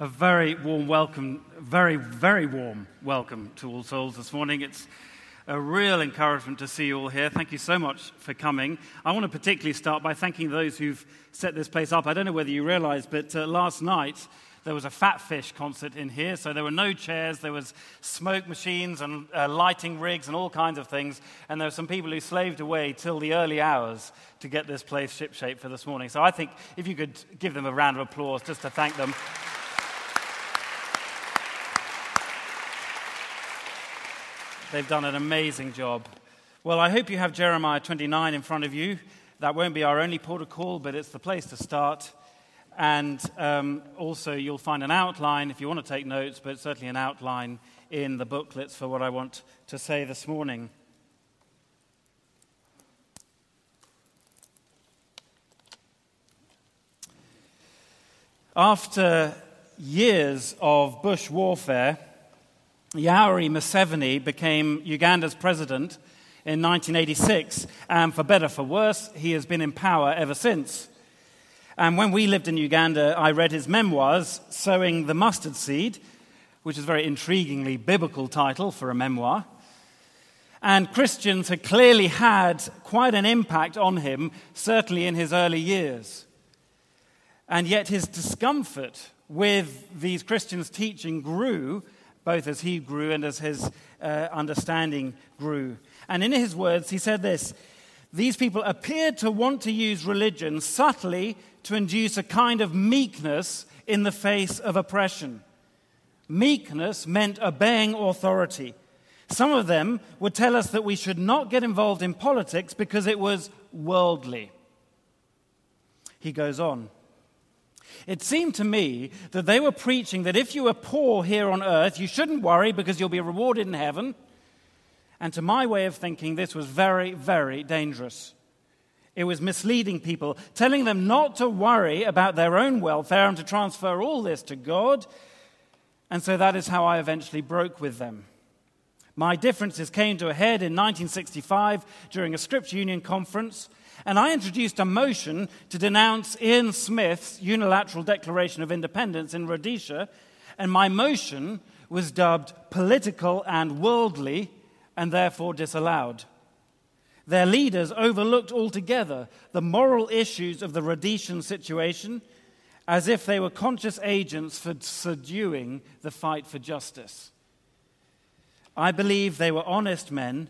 A very warm welcome, very, very warm welcome to All Souls this morning. It's a real encouragement to see you all here. Thank you so much for coming. I want to particularly start by thanking those who've set this place up. I don't know whether you realize, but uh, last night there was a Fat Fish concert in here, so there were no chairs, there was smoke machines and uh, lighting rigs and all kinds of things, and there were some people who slaved away till the early hours to get this place shipshape for this morning. So I think if you could give them a round of applause just to thank them. They've done an amazing job. Well, I hope you have Jeremiah 29 in front of you. That won't be our only port of call, but it's the place to start. And um, also, you'll find an outline if you want to take notes, but certainly an outline in the booklets for what I want to say this morning. After years of bush warfare, Yoweri Museveni became Uganda's president in 1986, and for better for worse, he has been in power ever since. And when we lived in Uganda, I read his memoirs, Sowing the Mustard Seed, which is a very intriguingly biblical title for a memoir. And Christians had clearly had quite an impact on him, certainly in his early years. And yet his discomfort with these Christians' teaching grew both as he grew and as his uh, understanding grew. And in his words, he said this These people appeared to want to use religion subtly to induce a kind of meekness in the face of oppression. Meekness meant obeying authority. Some of them would tell us that we should not get involved in politics because it was worldly. He goes on. It seemed to me that they were preaching that if you are poor here on earth, you shouldn't worry because you'll be rewarded in heaven. And to my way of thinking, this was very, very dangerous. It was misleading people, telling them not to worry about their own welfare and to transfer all this to God. And so that is how I eventually broke with them. My differences came to a head in 1965 during a Scripture Union conference and I introduced a motion to denounce Ian Smith's unilateral declaration of independence in Rhodesia, and my motion was dubbed political and worldly, and therefore disallowed. Their leaders overlooked altogether the moral issues of the Rhodesian situation as if they were conscious agents for subduing the fight for justice. I believe they were honest men,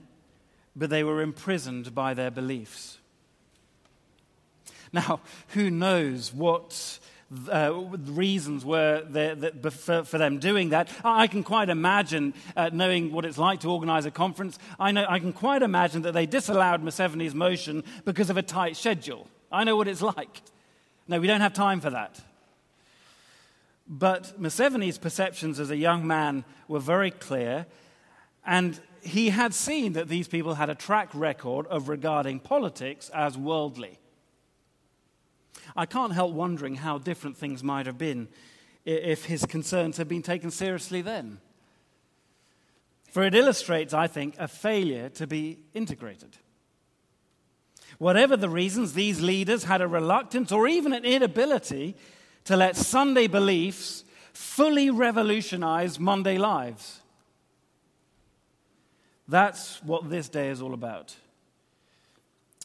but they were imprisoned by their beliefs. Now, who knows what uh, reasons were there, that, for, for, them doing that. I can quite imagine, uh, knowing what it's like to organize a conference, I, know, I can quite imagine that they disallowed Museveni's motion because of a tight schedule. I know what it's like. No, we don't have time for that. But Museveni's perceptions as a young man were very clear, and he had seen that these people had a track record of regarding politics as worldly. I can't help wondering how different things might have been if his concerns had been taken seriously then. For it illustrates, I think, a failure to be integrated. Whatever the reasons, these leaders had a reluctance or even an inability to let Sunday beliefs fully revolutionize Monday lives. That's what this day is all about.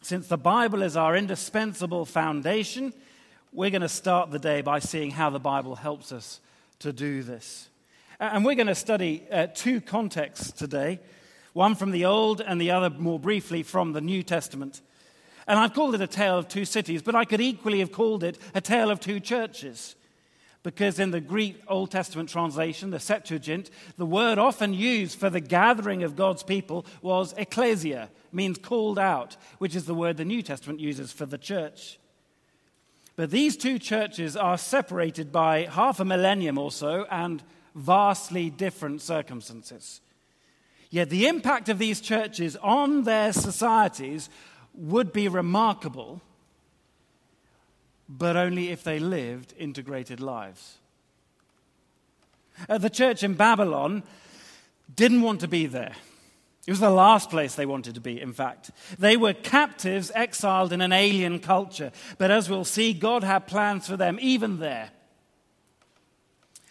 Since the Bible is our indispensable foundation, we're going to start the day by seeing how the Bible helps us to do this. And we're going to study uh, two contexts today one from the Old and the other more briefly from the New Testament. And I've called it a tale of two cities, but I could equally have called it a tale of two churches. Because in the Greek Old Testament translation, the Septuagint, the word often used for the gathering of God's people was ecclesia, means called out, which is the word the New Testament uses for the church. But these two churches are separated by half a millennium or so and vastly different circumstances. Yet the impact of these churches on their societies would be remarkable but only if they lived integrated lives. Uh, the church in Babylon didn't want to be there. It was the last place they wanted to be, in fact. They were captives exiled in an alien culture. But as we'll see, God had plans for them even there.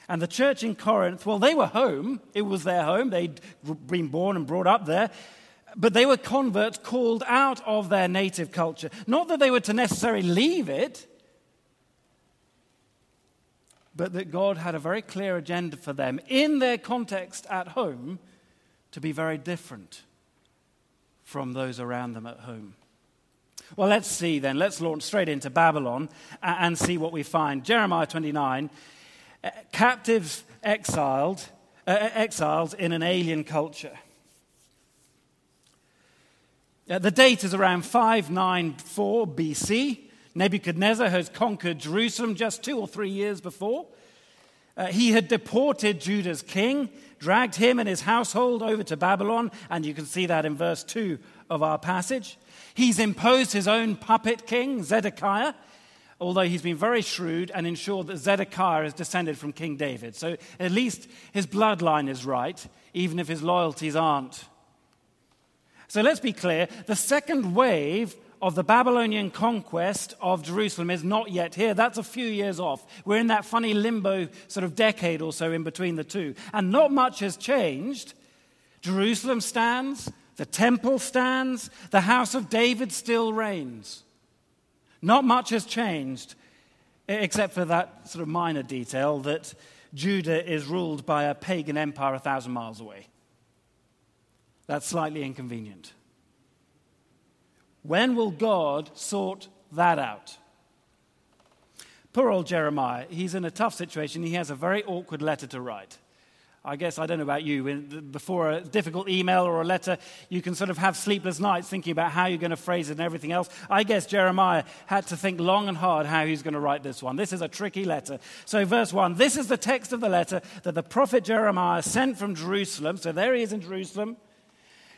And the church in Corinth, well, they were home. It was their home. They'd been born and brought up there. But they were converts called out of their native culture. Not that they were to necessarily leave it, but that God had a very clear agenda for them in their context at home to be very different from those around them at home. Well, let's see then. Let's launch straight into Babylon and see what we find. Jeremiah 29 uh, captives exiled, uh, uh, in an alien culture. Uh, the date is around 594 BC. Nebuchadnezzar has conquered Jerusalem just two or three years before. Uh, he had deported Judah's king, dragged him and his household over to Babylon, and you can see that in verse 2 of our passage. He's imposed his own puppet king, Zedekiah, although he's been very shrewd and ensured that Zedekiah is descended from King David. So at least his bloodline is right, even if his loyalties aren't. So let's be clear the second wave of the Babylonian conquest of Jerusalem is not yet here. That's a few years off. We're in that funny limbo sort of decade or so in between the two. And not much has changed. Jerusalem stands, the temple stands, the house of David still reigns. Not much has changed, except for that sort of minor detail that Judah is ruled by a pagan empire a thousand miles away. That's slightly inconvenient. When will God sort that out? Poor old Jeremiah, he's in a tough situation. He has a very awkward letter to write. I guess, I don't know about you, before a difficult email or a letter, you can sort of have sleepless nights thinking about how you're going to phrase it and everything else. I guess Jeremiah had to think long and hard how he's going to write this one. This is a tricky letter. So, verse 1 this is the text of the letter that the prophet Jeremiah sent from Jerusalem. So, there he is in Jerusalem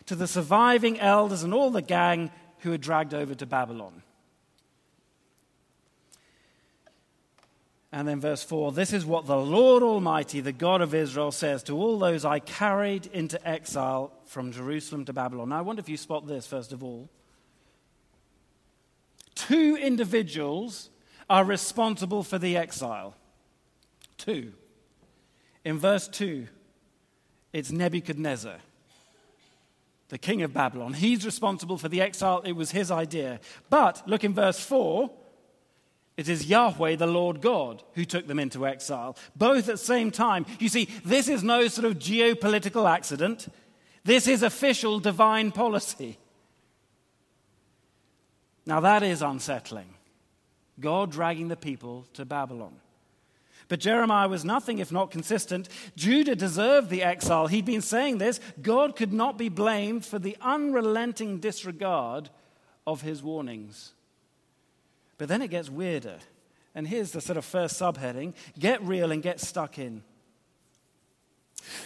to the surviving elders and all the gang who were dragged over to Babylon. And then verse 4 this is what the Lord Almighty, the God of Israel, says to all those I carried into exile from Jerusalem to Babylon. Now, I wonder if you spot this, first of all. Two individuals are responsible for the exile. Two. In verse 2, it's Nebuchadnezzar the king of Babylon. He's responsible for the exile, it was his idea. But look in verse 4. It is Yahweh, the Lord God, who took them into exile, both at the same time. You see, this is no sort of geopolitical accident. This is official divine policy. Now, that is unsettling. God dragging the people to Babylon. But Jeremiah was nothing if not consistent. Judah deserved the exile. He'd been saying this. God could not be blamed for the unrelenting disregard of his warnings. But then it gets weirder. And here's the sort of first subheading get real and get stuck in.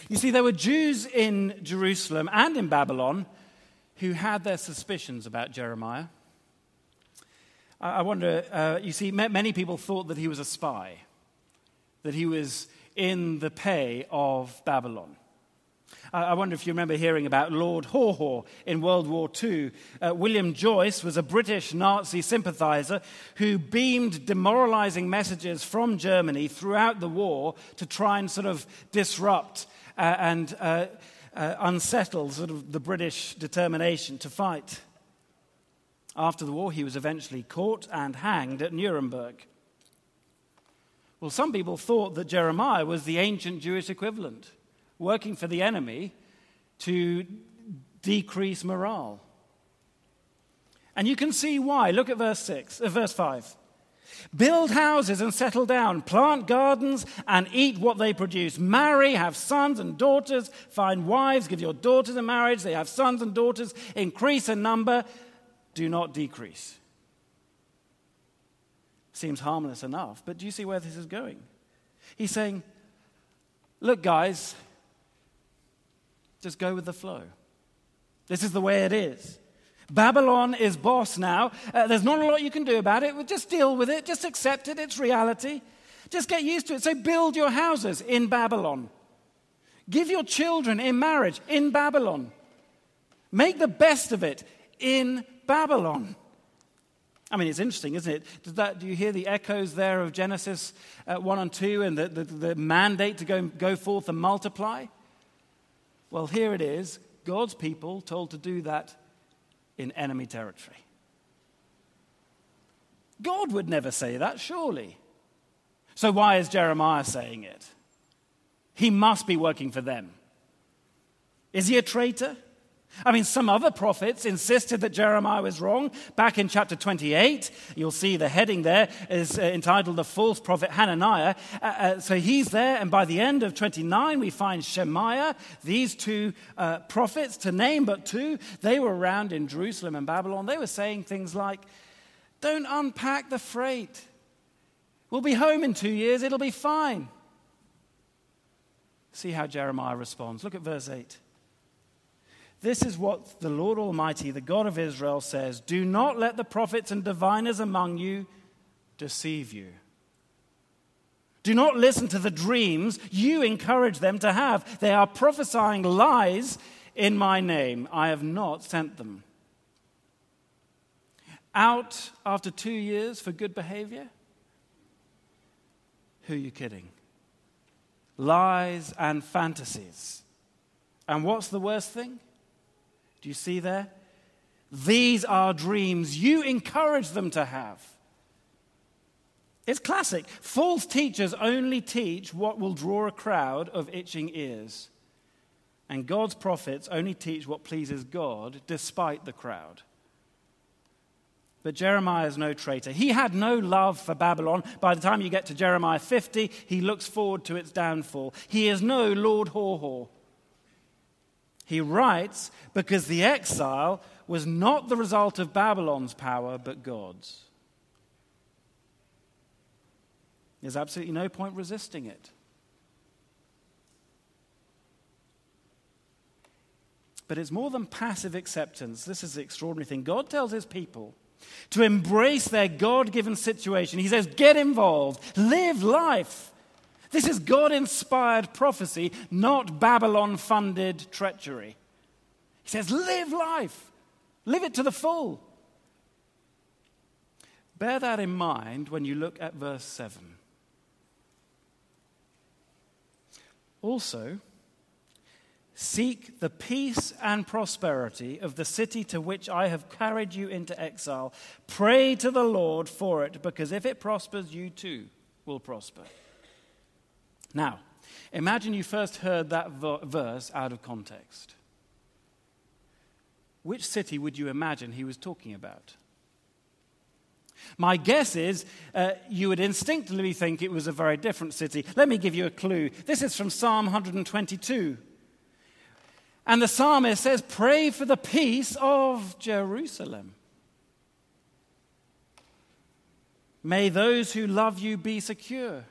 You see, there were Jews in Jerusalem and in Babylon who had their suspicions about Jeremiah. I wonder, uh, you see, many people thought that he was a spy that he was in the pay of Babylon. I wonder if you remember hearing about Lord Haw Haw in World War II. Uh, William Joyce was a British Nazi sympathizer who beamed demoralizing messages from Germany throughout the war to try and sort of disrupt uh, and uh, uh unsettle sort of the British determination to fight. After the war, he was eventually caught and hanged at Nuremberg. Well, some people thought that Jeremiah was the ancient Jewish equivalent, working for the enemy to decrease morale. And you can see why. Look at verse 6, uh, verse 5. Build houses and settle down, plant gardens and eat what they produce. Marry, have sons and daughters, find wives, give your daughters in marriage. They have sons and daughters, increase in number, do not decrease. Seems harmless enough, but do you see where this is going? He's saying, Look, guys, just go with the flow. This is the way it is. Babylon is boss now. Uh, there's not a lot you can do about it. Just deal with it. Just accept it. It's reality. Just get used to it. So build your houses in Babylon. Give your children in marriage in Babylon. Make the best of it in Babylon. I mean, it's interesting, isn't it? That, do you hear the echoes there of Genesis uh, 1 and 2 and the, the, the mandate to go, go forth and multiply? Well, here it is God's people told to do that in enemy territory. God would never say that, surely. So, why is Jeremiah saying it? He must be working for them. Is he a traitor? I mean, some other prophets insisted that Jeremiah was wrong. Back in chapter 28, you'll see the heading there is uh, entitled The False Prophet Hananiah. Uh, uh, so he's there, and by the end of 29, we find Shemaiah, these two uh, prophets, to name but two. They were around in Jerusalem and Babylon. They were saying things like, Don't unpack the freight. We'll be home in two years, it'll be fine. See how Jeremiah responds. Look at verse 8. This is what the Lord Almighty, the God of Israel, says Do not let the prophets and diviners among you deceive you. Do not listen to the dreams you encourage them to have. They are prophesying lies in my name. I have not sent them. Out after two years for good behavior? Who are you kidding? Lies and fantasies. And what's the worst thing? Do you see there? These are dreams you encourage them to have. It's classic. False teachers only teach what will draw a crowd of itching ears. And God's prophets only teach what pleases God despite the crowd. But Jeremiah is no traitor. He had no love for Babylon. By the time you get to Jeremiah 50, he looks forward to its downfall. He is no Lord Haw Haw. He writes because the exile was not the result of Babylon's power, but God's. There's absolutely no point resisting it. But it's more than passive acceptance. This is the extraordinary thing. God tells his people to embrace their God given situation. He says, Get involved, live life. This is God inspired prophecy, not Babylon funded treachery. He says, Live life, live it to the full. Bear that in mind when you look at verse 7. Also, Seek the peace and prosperity of the city to which I have carried you into exile. Pray to the Lord for it, because if it prospers, you too will prosper. Now, imagine you first heard that verse out of context. Which city would you imagine he was talking about? My guess is uh, you would instinctively think it was a very different city. Let me give you a clue. This is from Psalm 122. And the psalmist says, Pray for the peace of Jerusalem. May those who love you be secure.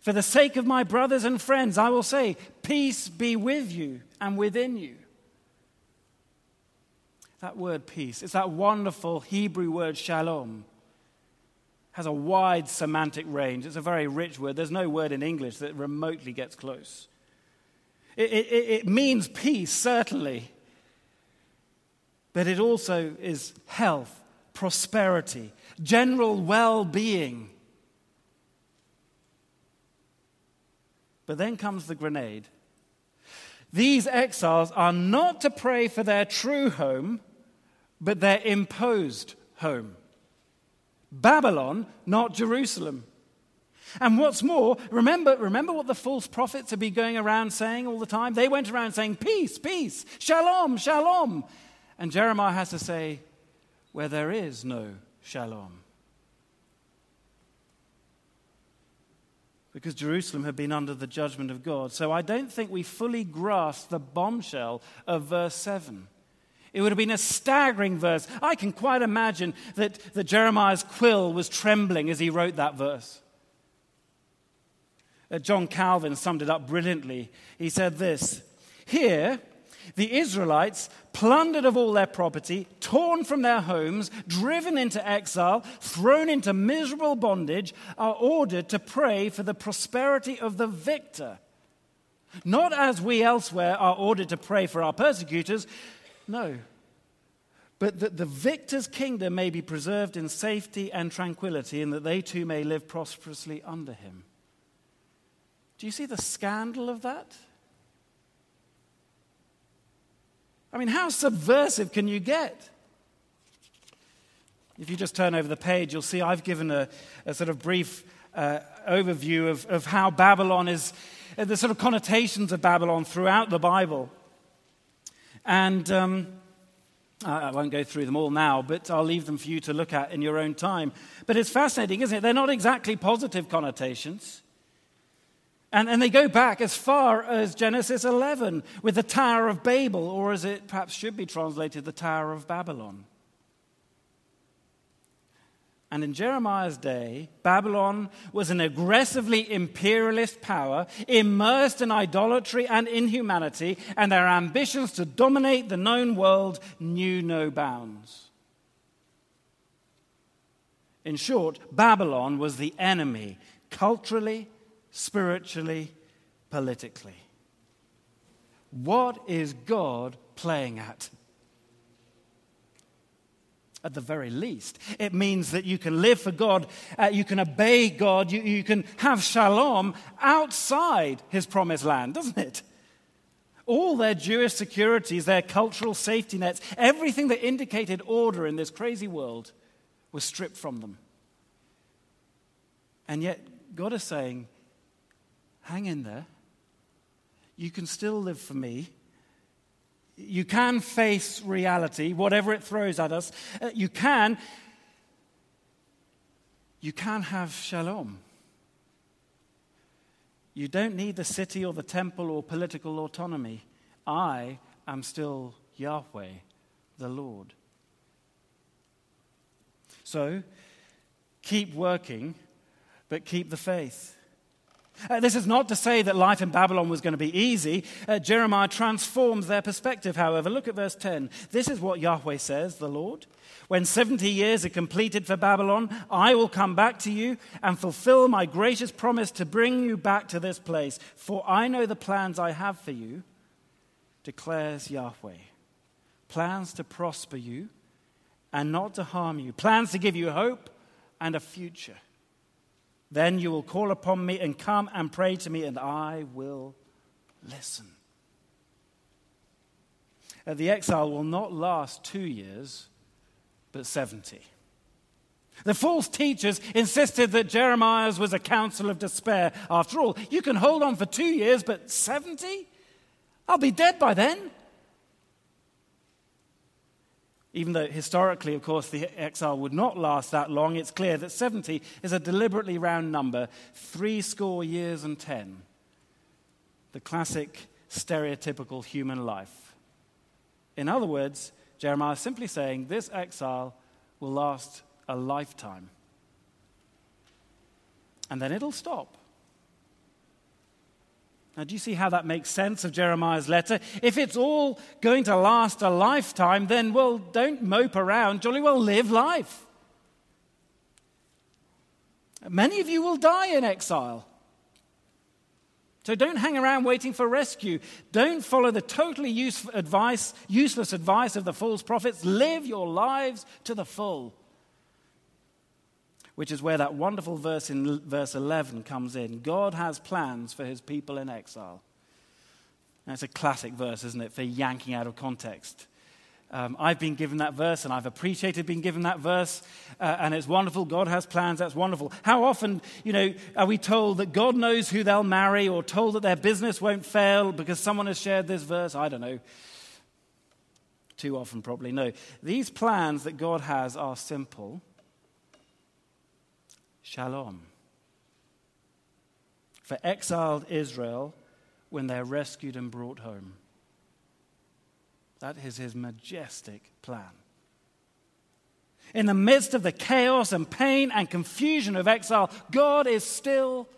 For the sake of my brothers and friends, I will say, Peace be with you and within you. That word peace, it's that wonderful Hebrew word shalom. Has a wide semantic range. It's a very rich word. There's no word in English that remotely gets close. It, it, it means peace, certainly, but it also is health, prosperity, general well being. But then comes the grenade. These exiles are not to pray for their true home, but their imposed home. Babylon, not Jerusalem. And what's more, remember, remember what the false prophets have been going around saying all the time? They went around saying, Peace, peace, shalom, shalom. And Jeremiah has to say, Where there is no shalom. Because Jerusalem had been under the judgment of God. So I don't think we fully grasp the bombshell of verse 7. It would have been a staggering verse. I can quite imagine that, that Jeremiah's quill was trembling as he wrote that verse. Uh, John Calvin summed it up brilliantly. He said this Here, the Israelites, plundered of all their property, torn from their homes, driven into exile, thrown into miserable bondage, are ordered to pray for the prosperity of the victor. Not as we elsewhere are ordered to pray for our persecutors, no, but that the victor's kingdom may be preserved in safety and tranquility, and that they too may live prosperously under him. Do you see the scandal of that? I mean, how subversive can you get? If you just turn over the page, you'll see I've given a, a sort of brief uh, overview of, of how Babylon is, uh, the sort of connotations of Babylon throughout the Bible. And um, I won't go through them all now, but I'll leave them for you to look at in your own time. But it's fascinating, isn't it? They're not exactly positive connotations. And, and they go back as far as Genesis 11 with the Tower of Babel, or as it perhaps should be translated, the Tower of Babylon. And in Jeremiah's day, Babylon was an aggressively imperialist power immersed in idolatry and inhumanity, and their ambitions to dominate the known world knew no bounds. In short, Babylon was the enemy culturally, spiritually, politically. What is God playing at? at the very least. It means that you can live for God, uh, you can obey God, you, you can have shalom outside his promised land, doesn't it? All their Jewish securities, their cultural safety nets, everything that indicated order in this crazy world was stripped from them. And yet, God is saying, hang in there. You can still live for me. You can face reality, whatever it throws at us. Uh, you can. You can have shalom. You don't need the city or the temple or political autonomy. I am still Yahweh, the Lord. So, keep working, but keep the faith. Uh, this is not to say that life in Babylon was going to be easy. Uh, Jeremiah transforms their perspective, however. Look at verse 10. This is what Yahweh says, the Lord. When 70 years are completed for Babylon, I will come back to you and fulfill my gracious promise to bring you back to this place. For I know the plans I have for you, declares Yahweh. Plans to prosper you and not to harm you, plans to give you hope and a future. Then you will call upon me and come and pray to me, and I will listen. Uh, the exile will not last two years, but 70. The false teachers insisted that Jeremiah's was a counsel of despair. After all, you can hold on for two years, but 70? I'll be dead by then even though historically, of course, the exile would not last that long, it's clear that 70 is a deliberately round number, three score years and ten. The classic stereotypical human life. In other words, Jeremiah is simply saying this exile will last a lifetime. And then it'll stop. Now, do you see how that makes sense of Jeremiah's letter? If it's all going to last a lifetime, then, well, don't mope around, jolly well live life. Many of you will die in exile. So don't hang around waiting for rescue. Don't follow the totally use advice, useless advice of the false prophets. Live your lives to the full which is where that wonderful verse in verse 11 comes in. God has plans for his people in exile. That's a classic verse, isn't it, for yanking out of context. Um, I've been given that verse and I've appreciated being given that verse, uh, and it's wonderful. God has plans, that's wonderful. How often, you know, are we told that God knows who they'll marry or told that their business won't fail because someone has shared this verse? I don't know. Too often, probably. No. These plans that God has are simple shalom. For exiled Israel when they're rescued and brought home. That is his majestic plan. In the midst of the chaos and pain and confusion of exile, God is still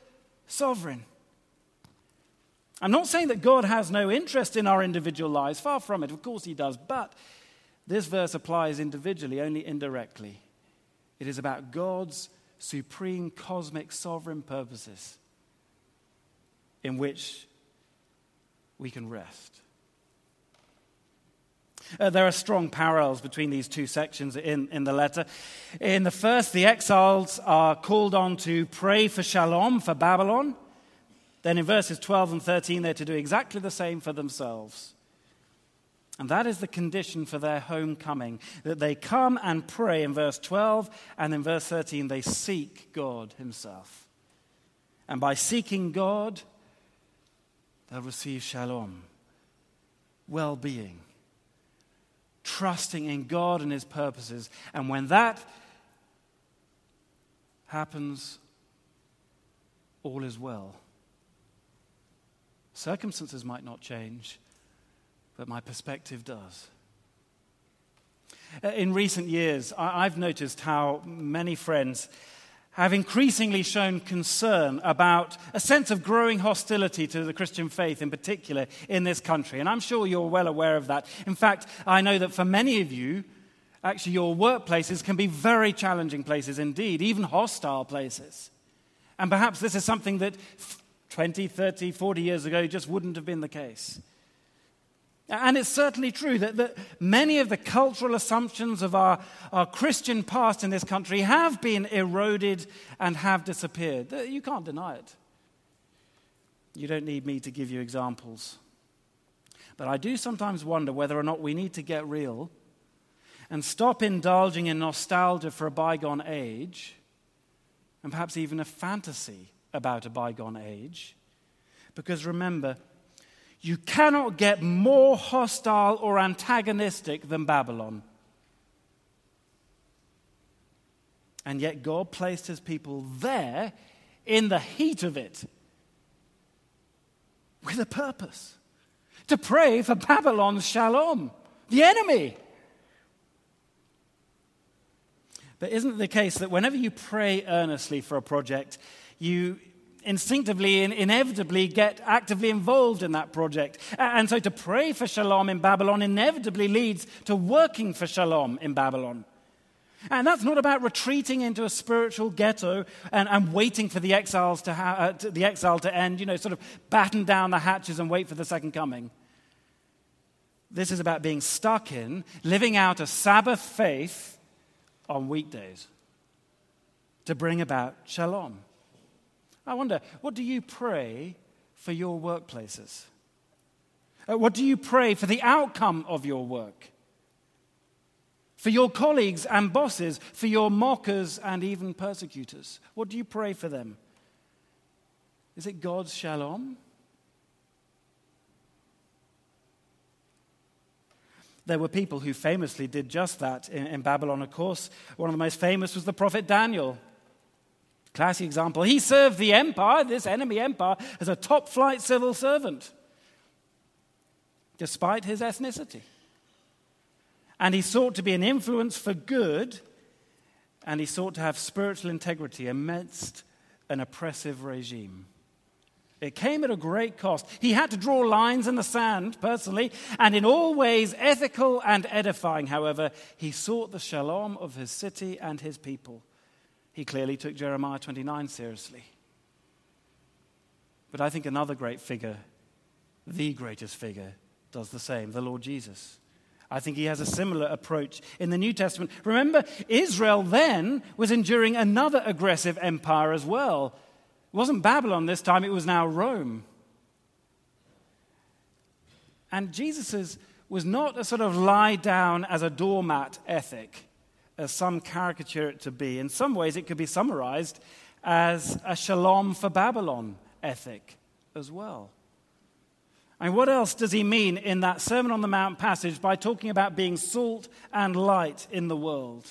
sovereign. I'm not saying that God has no interest in our individual lives, far from it, of course he does, but this verse applies individually, only indirectly. It is about God's supreme cosmic sovereign purposes in which we can rest. Uh, there are strong parallels between these two sections in, in the letter. In the first, the exiles are called on to pray for shalom for Babylon. Then in verses 12 and 13, they're to do exactly the same for themselves. And that is the condition for their homecoming that they come and pray in verse 12, and in verse 13, they seek God Himself. And by seeking God, they'll receive shalom, well being, trusting in God and His purposes. And when that happens, all is well. Circumstances might not change but my perspective does. Uh, in recent years, I've noticed how many friends have increasingly shown concern about a sense of growing hostility to the Christian faith, in particular in this country. And I'm sure you're well aware of that. In fact, I know that for many of you, actually, your workplaces can be very challenging places indeed, even hostile places. And perhaps this is something that 20, 30, 40 years ago just wouldn't have been the case. And it's certainly true that, that many of the cultural assumptions of our, our Christian past in this country have been eroded and have disappeared. You can't deny it. You don't need me to give you examples. But I do sometimes wonder whether or not we need to get real and stop indulging in nostalgia for a bygone age, and perhaps even a fantasy about a bygone age. Because remember, you cannot get more hostile or antagonistic than Babylon. And yet, God placed his people there in the heat of it with a purpose to pray for Babylon's shalom, the enemy. But isn't it the case that whenever you pray earnestly for a project, you instinctively and inevitably get actively involved in that project. And so to pray for shalom in Babylon inevitably leads to working for shalom in Babylon. And that's not about retreating into a spiritual ghetto and, and waiting for the, exiles to, ha- uh, to the exile to end, you know, sort of batten down the hatches and wait for the second coming. This is about being stuck in, living out a Sabbath faith on weekdays to bring about shalom. I wonder, what do you pray for your workplaces? Uh, what do you pray for the outcome of your work? For your colleagues and bosses, for your mockers and even persecutors? What do you pray for them? Is it God's shalom? There were people who famously did just that in, in Babylon, of course. One of the most famous was the prophet Daniel. Classic example. He served the empire, this enemy empire, as a top flight civil servant, despite his ethnicity. And he sought to be an influence for good, and he sought to have spiritual integrity amidst an oppressive regime. It came at a great cost. He had to draw lines in the sand, personally, and in all ways ethical and edifying, however, he sought the shalom of his city and his people. He clearly took Jeremiah 29 seriously. But I think another great figure, the greatest figure, does the same the Lord Jesus. I think he has a similar approach in the New Testament. Remember, Israel then was enduring another aggressive empire as well. It wasn't Babylon this time, it was now Rome. And Jesus's was not a sort of lie down as a doormat ethic as some caricature it to be. In some ways, it could be summarized as a shalom for Babylon ethic as well. And what else does he mean in that Sermon on the Mount passage by talking about being salt and light in the world?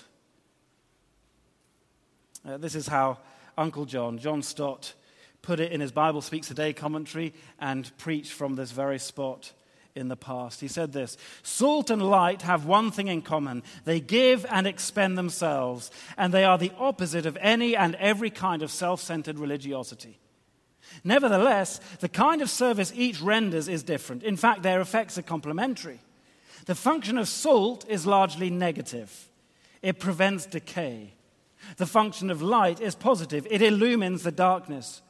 Uh, this is how Uncle John, John Stott, put it in his Bible Speaks Today commentary and preached from this very spot in the past. He said this Salt and light have one thing in common they give and expend themselves, and they are the opposite of any and every kind of self centered religiosity. Nevertheless, the kind of service each renders is different. In fact, their effects are complementary. The function of salt is largely negative, it prevents decay. The function of light is positive, it illumines the darkness.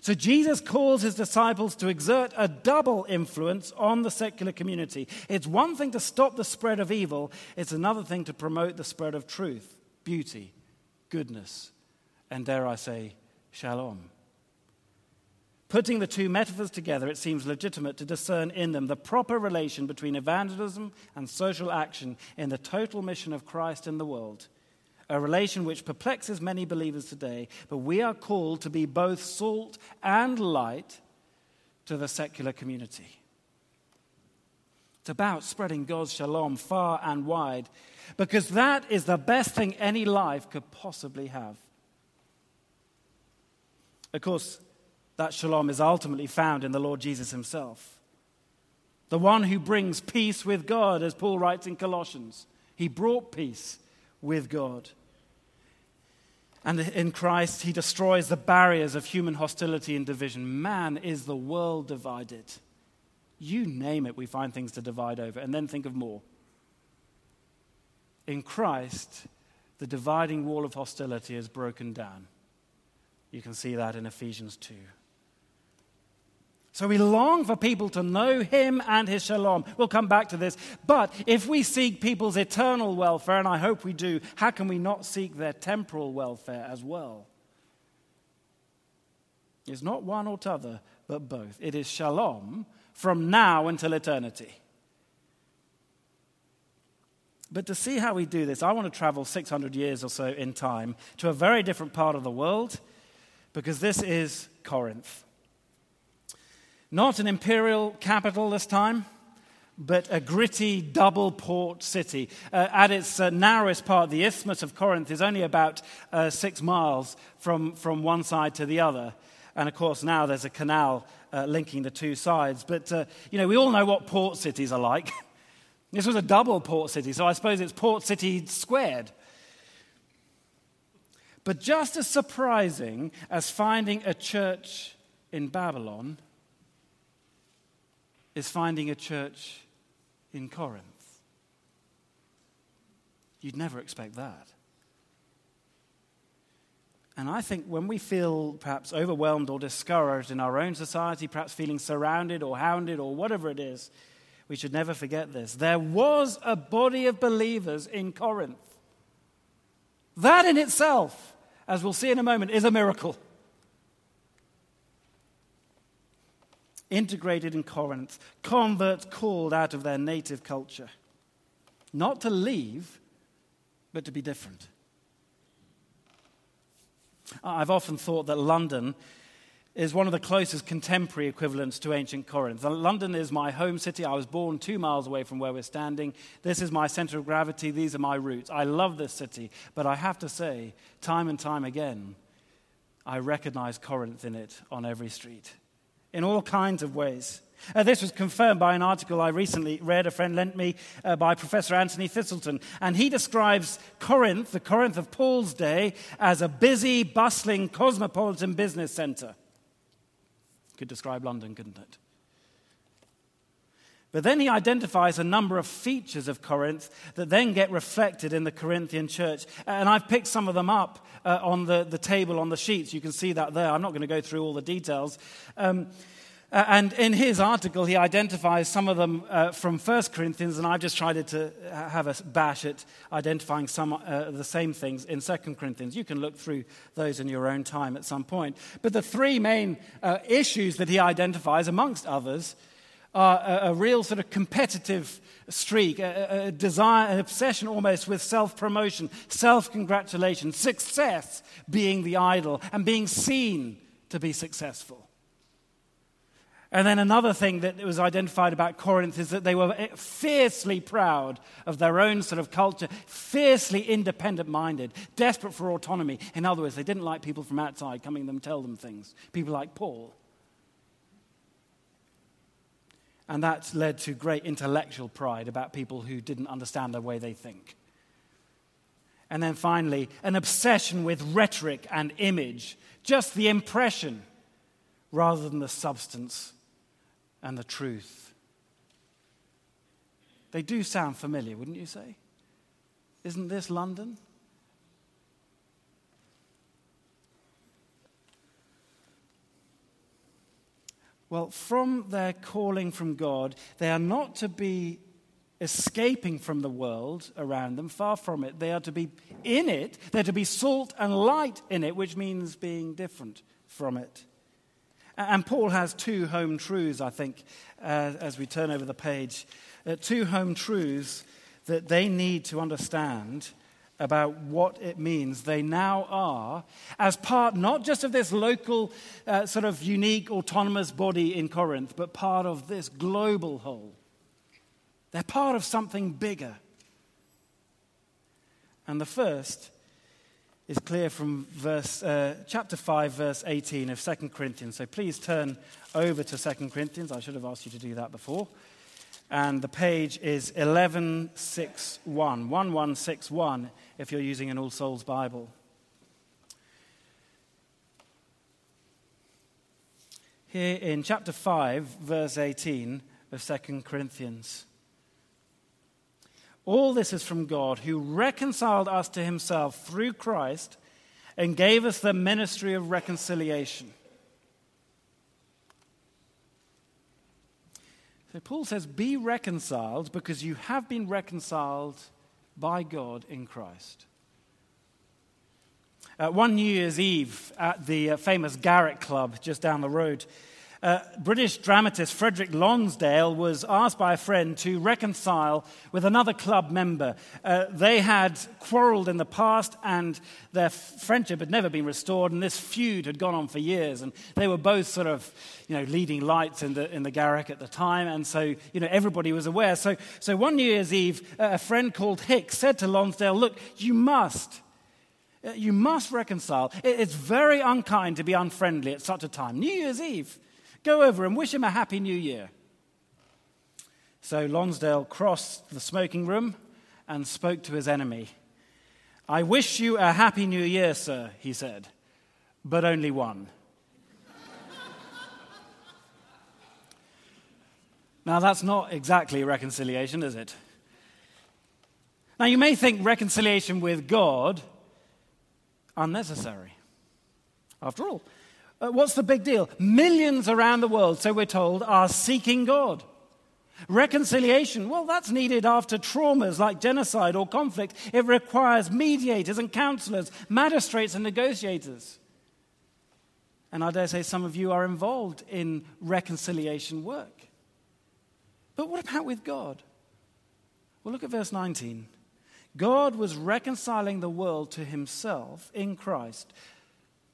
So Jesus calls his disciples to exert a double influence on the secular community. It's one thing to stop the spread of evil, it's another thing to promote the spread of truth, beauty, goodness, and dare I say, shalom. Putting the two metaphors together, it seems legitimate to discern in them the proper relation between evangelism and social action in the total mission of Christ in the world a relation which perplexes many believers today, but we are called to be both salt and light to the secular community. It's about spreading God's shalom far and wide because that is the best thing any life could possibly have. Of course, that shalom is ultimately found in the Lord Jesus himself, the one who brings peace with God, as Paul writes in Colossians. He brought peace with God. And in Christ, he destroys the barriers of human hostility and division. Man is the world divided. You name it, we find things to divide over. And then think of more. In Christ, the dividing wall of hostility is broken down. You can see that in Ephesians 2. So we long for people to know him and his shalom. We'll come back to this. But if we seek people's eternal welfare, and I hope we do, how can we not seek their temporal welfare as well? It's not one or t'other, but both. It is shalom from now until eternity. But to see how we do this, I want to travel 600 years or so in time to a very different part of the world because this is Corinth. Not an imperial capital this time, but a gritty double port city. Uh, at its uh, narrowest part, the Isthmus of Corinth is only about uh, six miles from, from one side to the other. And of course, now there's a canal uh, linking the two sides. But, uh, you know, we all know what port cities are like. this was a double port city, so I suppose it's port city squared. But just as surprising as finding a church in Babylon is finding a church in Corinth. You'd never expect that. And I think when we feel perhaps overwhelmed or discouraged in our own society, perhaps feeling surrounded or hounded or whatever it is, we should never forget this. There was a body of believers in Corinth. That in itself, as we'll see in a moment, is a miracle. Integrated in Corinth, converts called out of their native culture. Not to leave, but to be different. I've often thought that London is one of the closest contemporary equivalents to ancient Corinth. London is my home city. I was born two miles away from where we're standing. This is my center of gravity. These are my roots. I love this city, but I have to say, time and time again, I recognize Corinth in it on every street in all kinds of ways. Uh, this was confirmed by an article I recently read, a friend lent me, uh, by Professor Anthony Thiselton. And he describes Corinth, the Corinth of Paul's day, as a busy, bustling, cosmopolitan business center. Could describe London, couldn't it? But then he identifies a number of features of Corinth that then get reflected in the Corinthian church. And I've picked some of them up uh, on the, the table on the sheets. You can see that there. I'm not going to go through all the details. Um, uh, and in his article, he identifies some of them uh, from 1 Corinthians, and I've just tried to have a bash at identifying some uh, the same things in 2 Corinthians. You can look through those in your own time at some point. But the three main uh, issues that he identifies, amongst others, are a, a real sort of competitive streak, a, a desire, an obsession almost with self promotion, self congratulation, success being the idol, and being seen to be successful. And then another thing that was identified about Corinth is that they were fiercely proud of their own sort of culture, fiercely independent minded, desperate for autonomy. In other words, they didn't like people from outside coming to them tell them things, people like Paul. And that led to great intellectual pride about people who didn't understand the way they think. And then finally, an obsession with rhetoric and image, just the impression rather than the substance and the truth. They do sound familiar, wouldn't you say? Isn't this London? Well, from their calling from God, they are not to be escaping from the world around them, far from it. They are to be in it, they're to be salt and light in it, which means being different from it. And Paul has two home truths, I think, uh, as we turn over the page. Uh, two home truths that they need to understand about what it means they now are as part not just of this local, uh, sort of unique, autonomous body in Corinth, but part of this global whole. They're part of something bigger. And the first is clear from verse, uh, chapter 5, verse 18 of 2 Corinthians. So please turn over to 2 Corinthians. I should have asked you to do that before. And the page is 1161, 1161 if you're using an All Souls Bible. Here in chapter 5, verse 18 of 2 Corinthians. All this is from God, who reconciled us to himself through Christ and gave us the ministry of reconciliation. So Paul says, Be reconciled because you have been reconciled by God in Christ. Uh, one New Year's Eve at the uh, famous Garrick Club just down the road, uh, British dramatist Frederick Lonsdale was asked by a friend to reconcile with another club member. Uh, they had quarreled in the past and their friendship had never been restored, and this feud had gone on for years. And they were both sort of, you know, leading lights in the, in the Garrick at the time, and so, you know, everybody was aware. So, so one New Year's Eve, uh, a friend called Hicks said to Lonsdale, Look, you must. Uh, you must reconcile. It's very unkind to be unfriendly at such a time. New Year's Eve. Go over and wish him a happy new year. So Lonsdale crossed the smoking room and spoke to his enemy. I wish you a happy new year, sir, he said, but only one. now, that's not exactly reconciliation, is it? Now, you may think reconciliation with God unnecessary. After all, uh, what's the big deal? Millions around the world, so we're told, are seeking God. Reconciliation, well, that's needed after traumas like genocide or conflict. It requires mediators and counselors, magistrates and negotiators. And I dare say some of you are involved in reconciliation work. But what about with God? Well, look at verse 19. God was reconciling the world to himself in Christ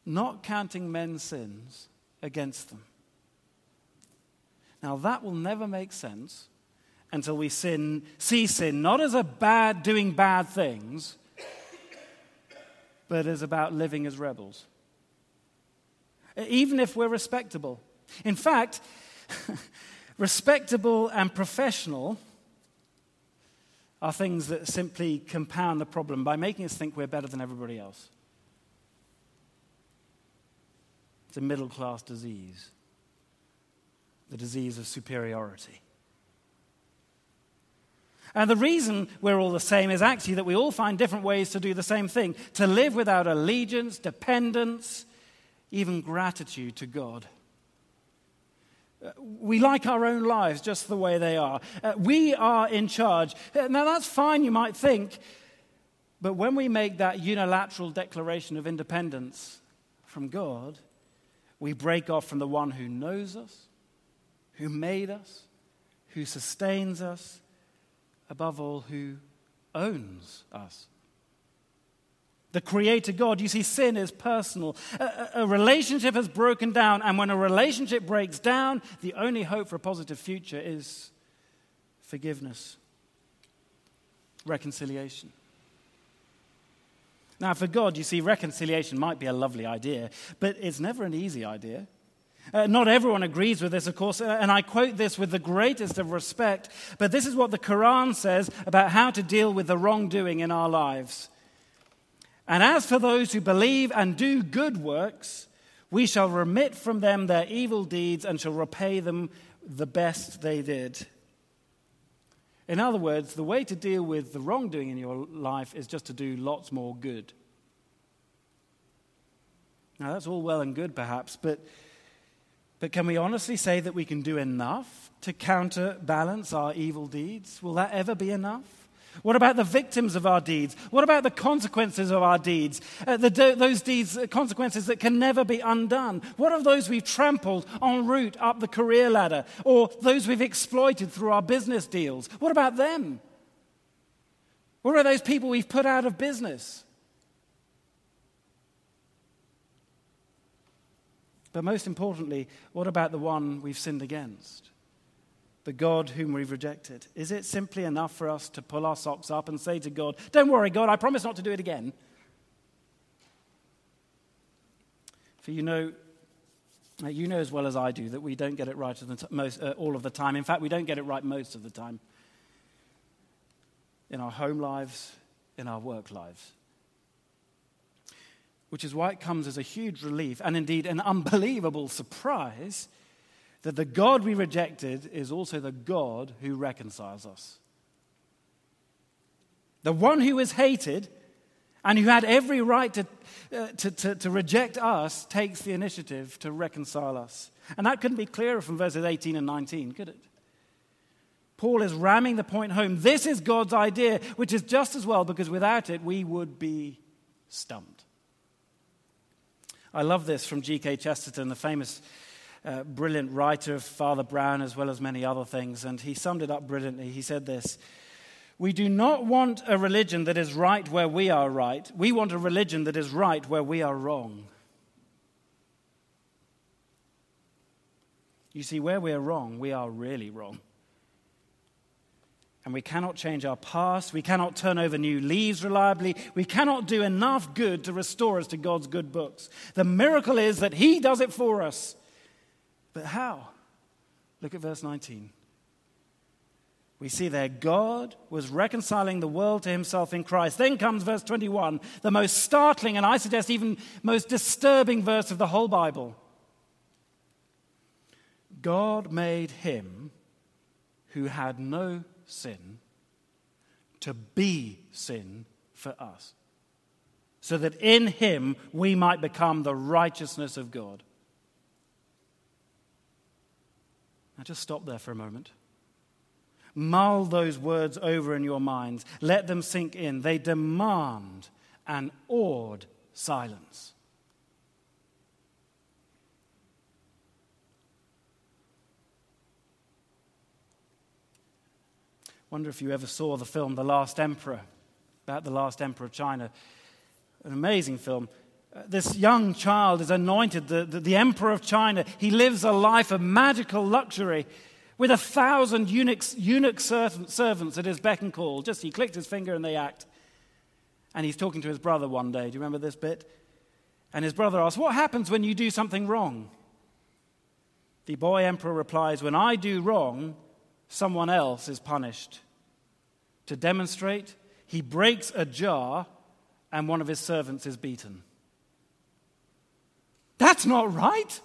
not counting men's sins against them. Now, that will never make sense until we sin, see sin not as a bad, doing bad things, but as about living as rebels. Even if we're respectable. In fact, respectable and professional are things that simply compound the problem by making us think we're better than everybody else. It's a middle class disease, the disease of superiority. And the reason we're all the same is actually that we all find different ways to do the same thing to live without allegiance, dependence, even gratitude to God. Uh, we like our own lives just the way they are. Uh, we are in charge. Uh, now, that's fine, you might think, but when we make that unilateral declaration of independence from God, we break off from the one who knows us, who made us, who sustains us, above all, who owns us. The Creator God, you see, sin is personal. A, a, relationship has broken down, and when a relationship breaks down, the only hope for a positive future is forgiveness, reconciliation. Now, for God, you see, reconciliation might be a lovely idea, but it's never an easy idea. Uh, not everyone agrees with this, of course, uh, and I quote this with the greatest of respect, but this is what the Quran says about how to deal with the wrongdoing in our lives. And as for those who believe and do good works, we shall remit from them their evil deeds and shall repay them the best they did. In other words, the way to deal with the wrongdoing in your life is just to do lots more good. Now, that's all well and good, perhaps, but But can we honestly say that we can do enough to counterbalance our evil deeds? Will that ever be enough? What about the victims of our deeds? What about the consequences of our deeds? Uh, the, those deeds, uh, consequences that can never be undone. What of those we've trampled en route up the career ladder or those we've exploited through our business deals? What about them? What about those people we've put out of business? But most importantly, what about the one we've sinned against? The God whom we've rejected? Is it simply enough for us to pull our socks up and say to God, Don't worry, God, I promise not to do it again? For you know, uh, you know as well as I do that we don't get it right most, uh, all of the time. In fact, we don't get it right most of the time. In our home lives, in our work lives which is why it comes as a huge relief and indeed an unbelievable surprise that the God we rejected is also the God who reconciles us. The one who is hated and who had every right to, uh, to, to, to, reject us takes the initiative to reconcile us. And that couldn't be clearer from verses 18 and 19, could it? Paul is ramming the point home. This is God's idea, which is just as well because without it we would be stumped. I love this from G.K. Chesterton, the famous, uh, brilliant writer of Father Brown, as well as many other things. And he summed it up brilliantly. He said this We do not want a religion that is right where we are right. We want a religion that is right where we are wrong. You see, where we are wrong, we are really wrong and we cannot change our past. We cannot turn over new leaves reliably. We cannot do enough good to restore us to God's good books. The miracle is that He does it for us. But how? Look at verse 19. We see there God was reconciling the world to himself in Christ. Then comes verse 21, the most startling and I suggest even most disturbing verse of the whole Bible. God made him who had no sin to be sin for us, so that in him we might become the righteousness of God. Now, just stop there for a moment. Mull those words over in your minds. Let them sink in. They demand an awed silence. Wonder if you ever saw the film The Last Emperor, about the last emperor of China. An amazing film. Uh, this young child is anointed the, the, the, emperor of China. He lives a life of magical luxury with a thousand eunuchs, eunuch servants at his beck and call. Just he clicked his finger and they act. And he's talking to his brother one day. Do you remember this bit? And his brother asks, What happens when you do something wrong? The boy emperor replies, When I do wrong, someone else is punished. To demonstrate, he breaks a jar and one of his servants is beaten. That's not right.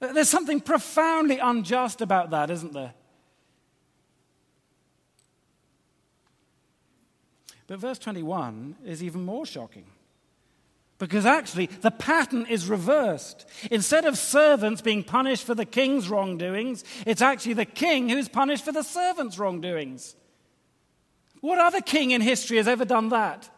There's something profoundly unjust about that, isn't there? But verse 21 is even more shocking. Because actually, the pattern is reversed. Instead of servants being punished for the king's wrongdoings, it's actually the king who's punished for the servant's wrongdoings. What other king in history has ever done that?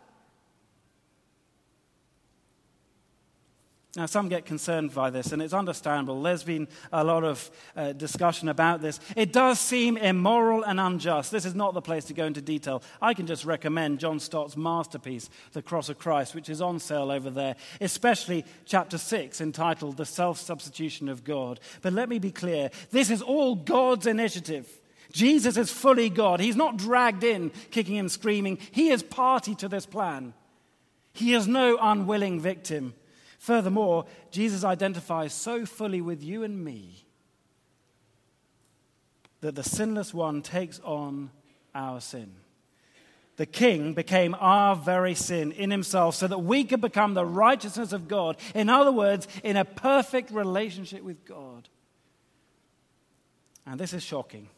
Now, some get concerned by this, and it's understandable. There's been a lot of uh, discussion about this. It does seem immoral and unjust. This is not the place to go into detail. I can just recommend John Stott's masterpiece, The Cross of Christ, which is on sale over there, especially chapter 6, entitled The Self Substitution of God. But let me be clear this is all God's initiative. Jesus is fully God. He's not dragged in, kicking and screaming. He is party to this plan. He is no unwilling victim. Furthermore, Jesus identifies so fully with you and me that the sinless one takes on our sin. The king became our very sin in himself so that we could become the righteousness of God. In other words, in a perfect relationship with God. And this is shocking.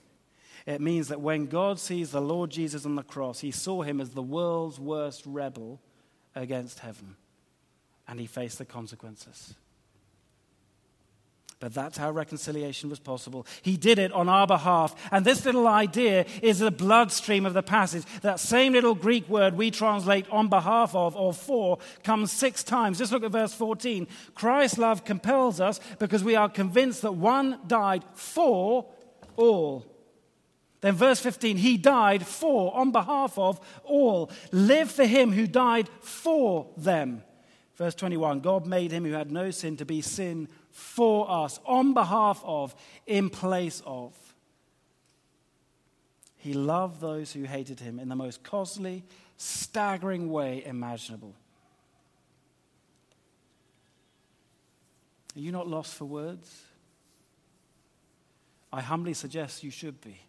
It means that when God sees the Lord Jesus on the cross, he saw him as the world's worst rebel against heaven and he faced the consequences. But that's how reconciliation was possible. He did it on our behalf. And this little idea is the bloodstream of the passage. That same little Greek word we translate on behalf of or for comes six times. Just look at verse 14. Christ's love compels us because we are convinced that one died for all. Then, verse 15, he died for, on behalf of all. Live for him who died for them. Verse 21, God made him who had no sin to be sin for us, on behalf of, in place of. He loved those who hated him in the most costly, staggering way imaginable. Are you not lost for words? I humbly suggest you should be.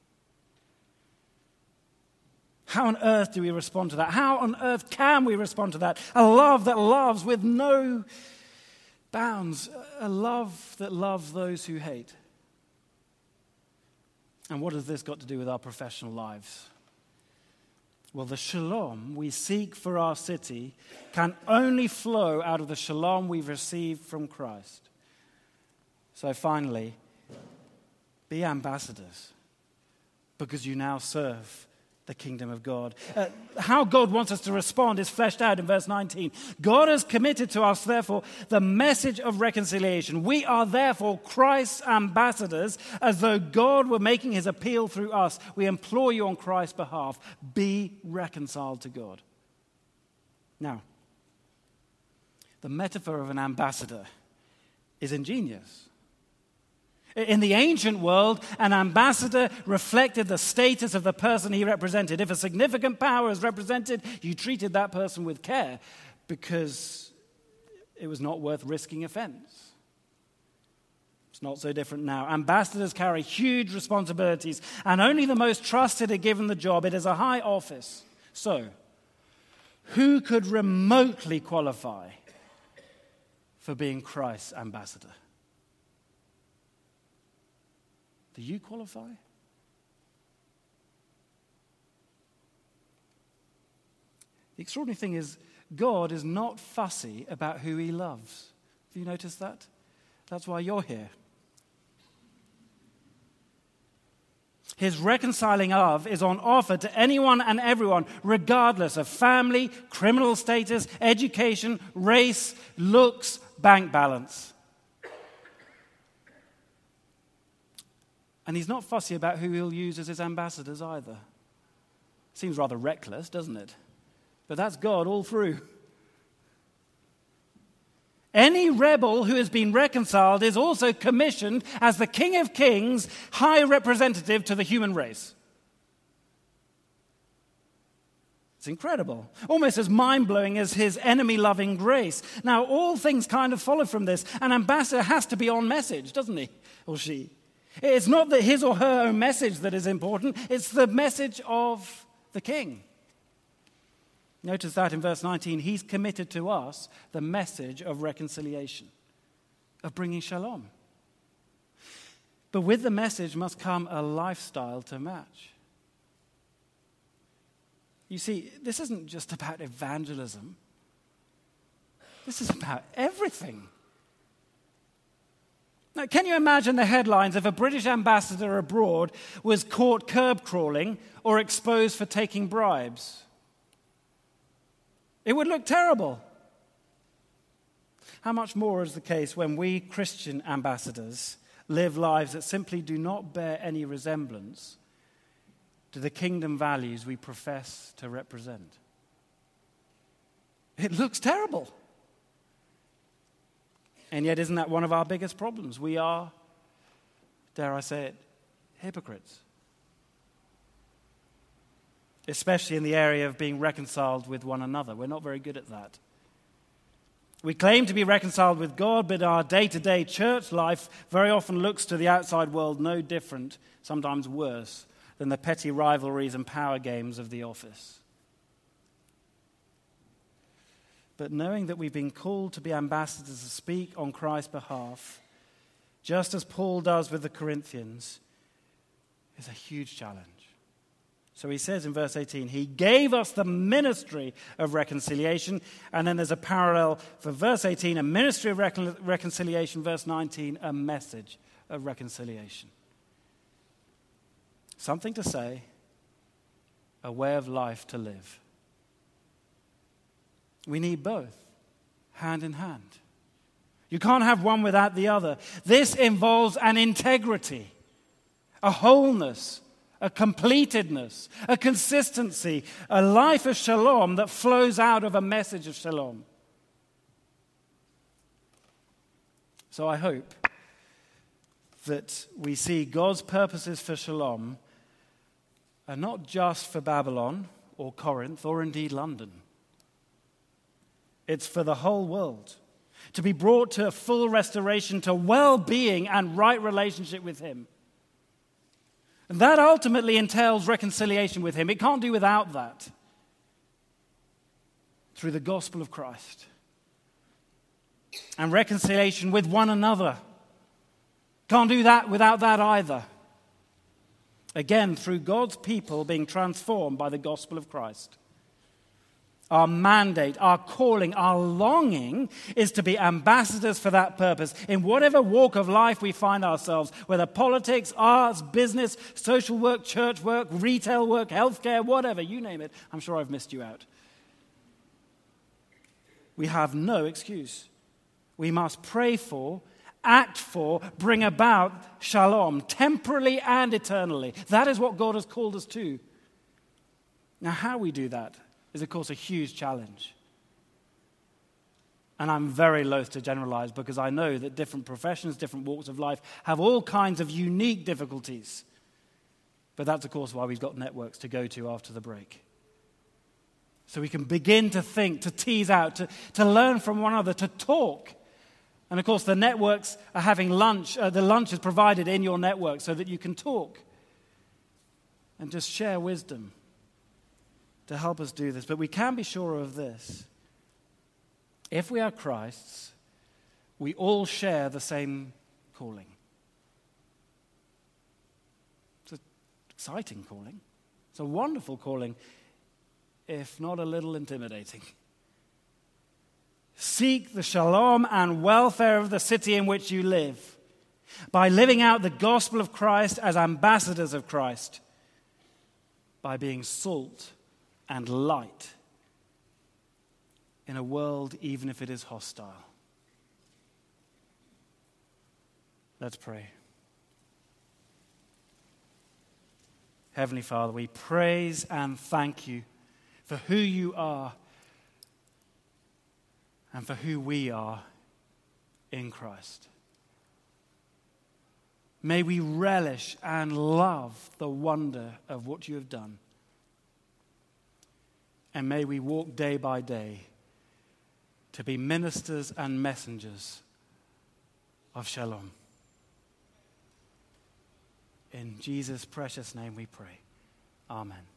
How on earth do we respond to that? How on earth can we respond to that? A love that loves with no bounds, a love that loves those who hate. And what has this got to do with our professional lives? Well, the shalom we seek for our city can only flow out of the shalom we've received from Christ. So finally, be ambassadors because you now serve the kingdom of God. Uh, how God wants us to respond is fleshed out in verse 19. God has committed to us, therefore, the message of reconciliation. We are therefore Christ's ambassadors, as though God were making his appeal through us. We implore you on Christ's behalf be reconciled to God. Now, the metaphor of an ambassador is ingenious. In the ancient world, an ambassador reflected the status of the person he represented. If a significant power is represented, you treated that person with care because it was not worth risking offense. It's not so different now. Ambassadors carry huge responsibilities, and only the most trusted are given the job. It is a high office. So, who could remotely qualify for being Christ's ambassador? Do you qualify? The extraordinary thing is, God is not fussy about who he loves. Have you noticed that? That's why you're here. His reconciling love is on offer to anyone and everyone, regardless of family, criminal status, education, race, looks, bank balance. And he's not fussy about who he'll use as his ambassadors either. Seems rather reckless, doesn't it? But that's God all through. Any rebel who has been reconciled is also commissioned as the King of Kings, high representative to the human race. It's incredible. Almost as mind blowing as his enemy loving grace. Now, all things kind of follow from this. An ambassador has to be on message, doesn't he? Or she. It's not that his or her own message that is important, it's the message of the king. Notice that in verse 19, he's committed to us the message of reconciliation, of bringing shalom. But with the message must come a lifestyle to match. You see, this isn't just about evangelism, this is about everything. Now, can you imagine the headlines if a British ambassador abroad was caught curb crawling or exposed for taking bribes? It would look terrible. How much more is the case when we Christian ambassadors live lives that simply do not bear any resemblance to the kingdom values we profess to represent? It looks terrible. And yet, isn't that one of our biggest problems? We are, dare I say it, hypocrites. Especially in the area of being reconciled with one another. We're not very good at that. We claim to be reconciled with God, but our day to day church life very often looks to the outside world no different, sometimes worse, than the petty rivalries and power games of the office. But knowing that we've been called to be ambassadors to speak on Christ's behalf, just as Paul does with the Corinthians, is a huge challenge. So he says in verse 18, He gave us the ministry of reconciliation. And then there's a parallel for verse 18, a ministry of recon- reconciliation, verse 19, a message of reconciliation. Something to say, a way of life to live. We need both, hand in hand. You can't have one without the other. This involves an integrity, a wholeness, a completedness, a consistency, a life of shalom that flows out of a message of shalom. So I hope that we see God's purposes for shalom are not just for Babylon or Corinth or indeed London. It's for the whole world to be brought to a full restoration, to well being and right relationship with Him. And that ultimately entails reconciliation with Him. It can't do without that through the gospel of Christ. And reconciliation with one another. Can't do that without that either. Again, through God's people being transformed by the gospel of Christ. Our mandate, our calling, our longing is to be ambassadors for that purpose in whatever walk of life we find ourselves, whether politics, arts, business, social work, church work, retail work, healthcare, whatever, you name it. I'm sure I've missed you out. We have no excuse. We must pray for, act for, bring about shalom, temporally and eternally. That is what God has called us to. Now, how we do that is, of course, a huge challenge. And I'm very loath to generalize because I know that different professions, different walks of life have all kinds of unique difficulties. But that's, of course, why we've got networks to go to after the break. So we can begin to think, to tease out, to, to learn from one another, to talk. And of course, the networks are having lunch. Uh, the lunch is provided in your network so that you can talk and just share wisdom to help us do this. But we can be sure of this. If we are Christ's, we all share the same calling. It's an exciting calling. It's a wonderful calling, if not a little intimidating. Seek the shalom and welfare of the city in which you live by living out the gospel of Christ as ambassadors of Christ, by being salt and light in a world, even if it is hostile. Let's pray. Heavenly Father, we praise and thank you for who you are and for who we are in Christ. May we relish and love the wonder of what you have done. And may we walk day by day to be ministers and messengers of shalom. In Jesus' precious name we pray. Amen.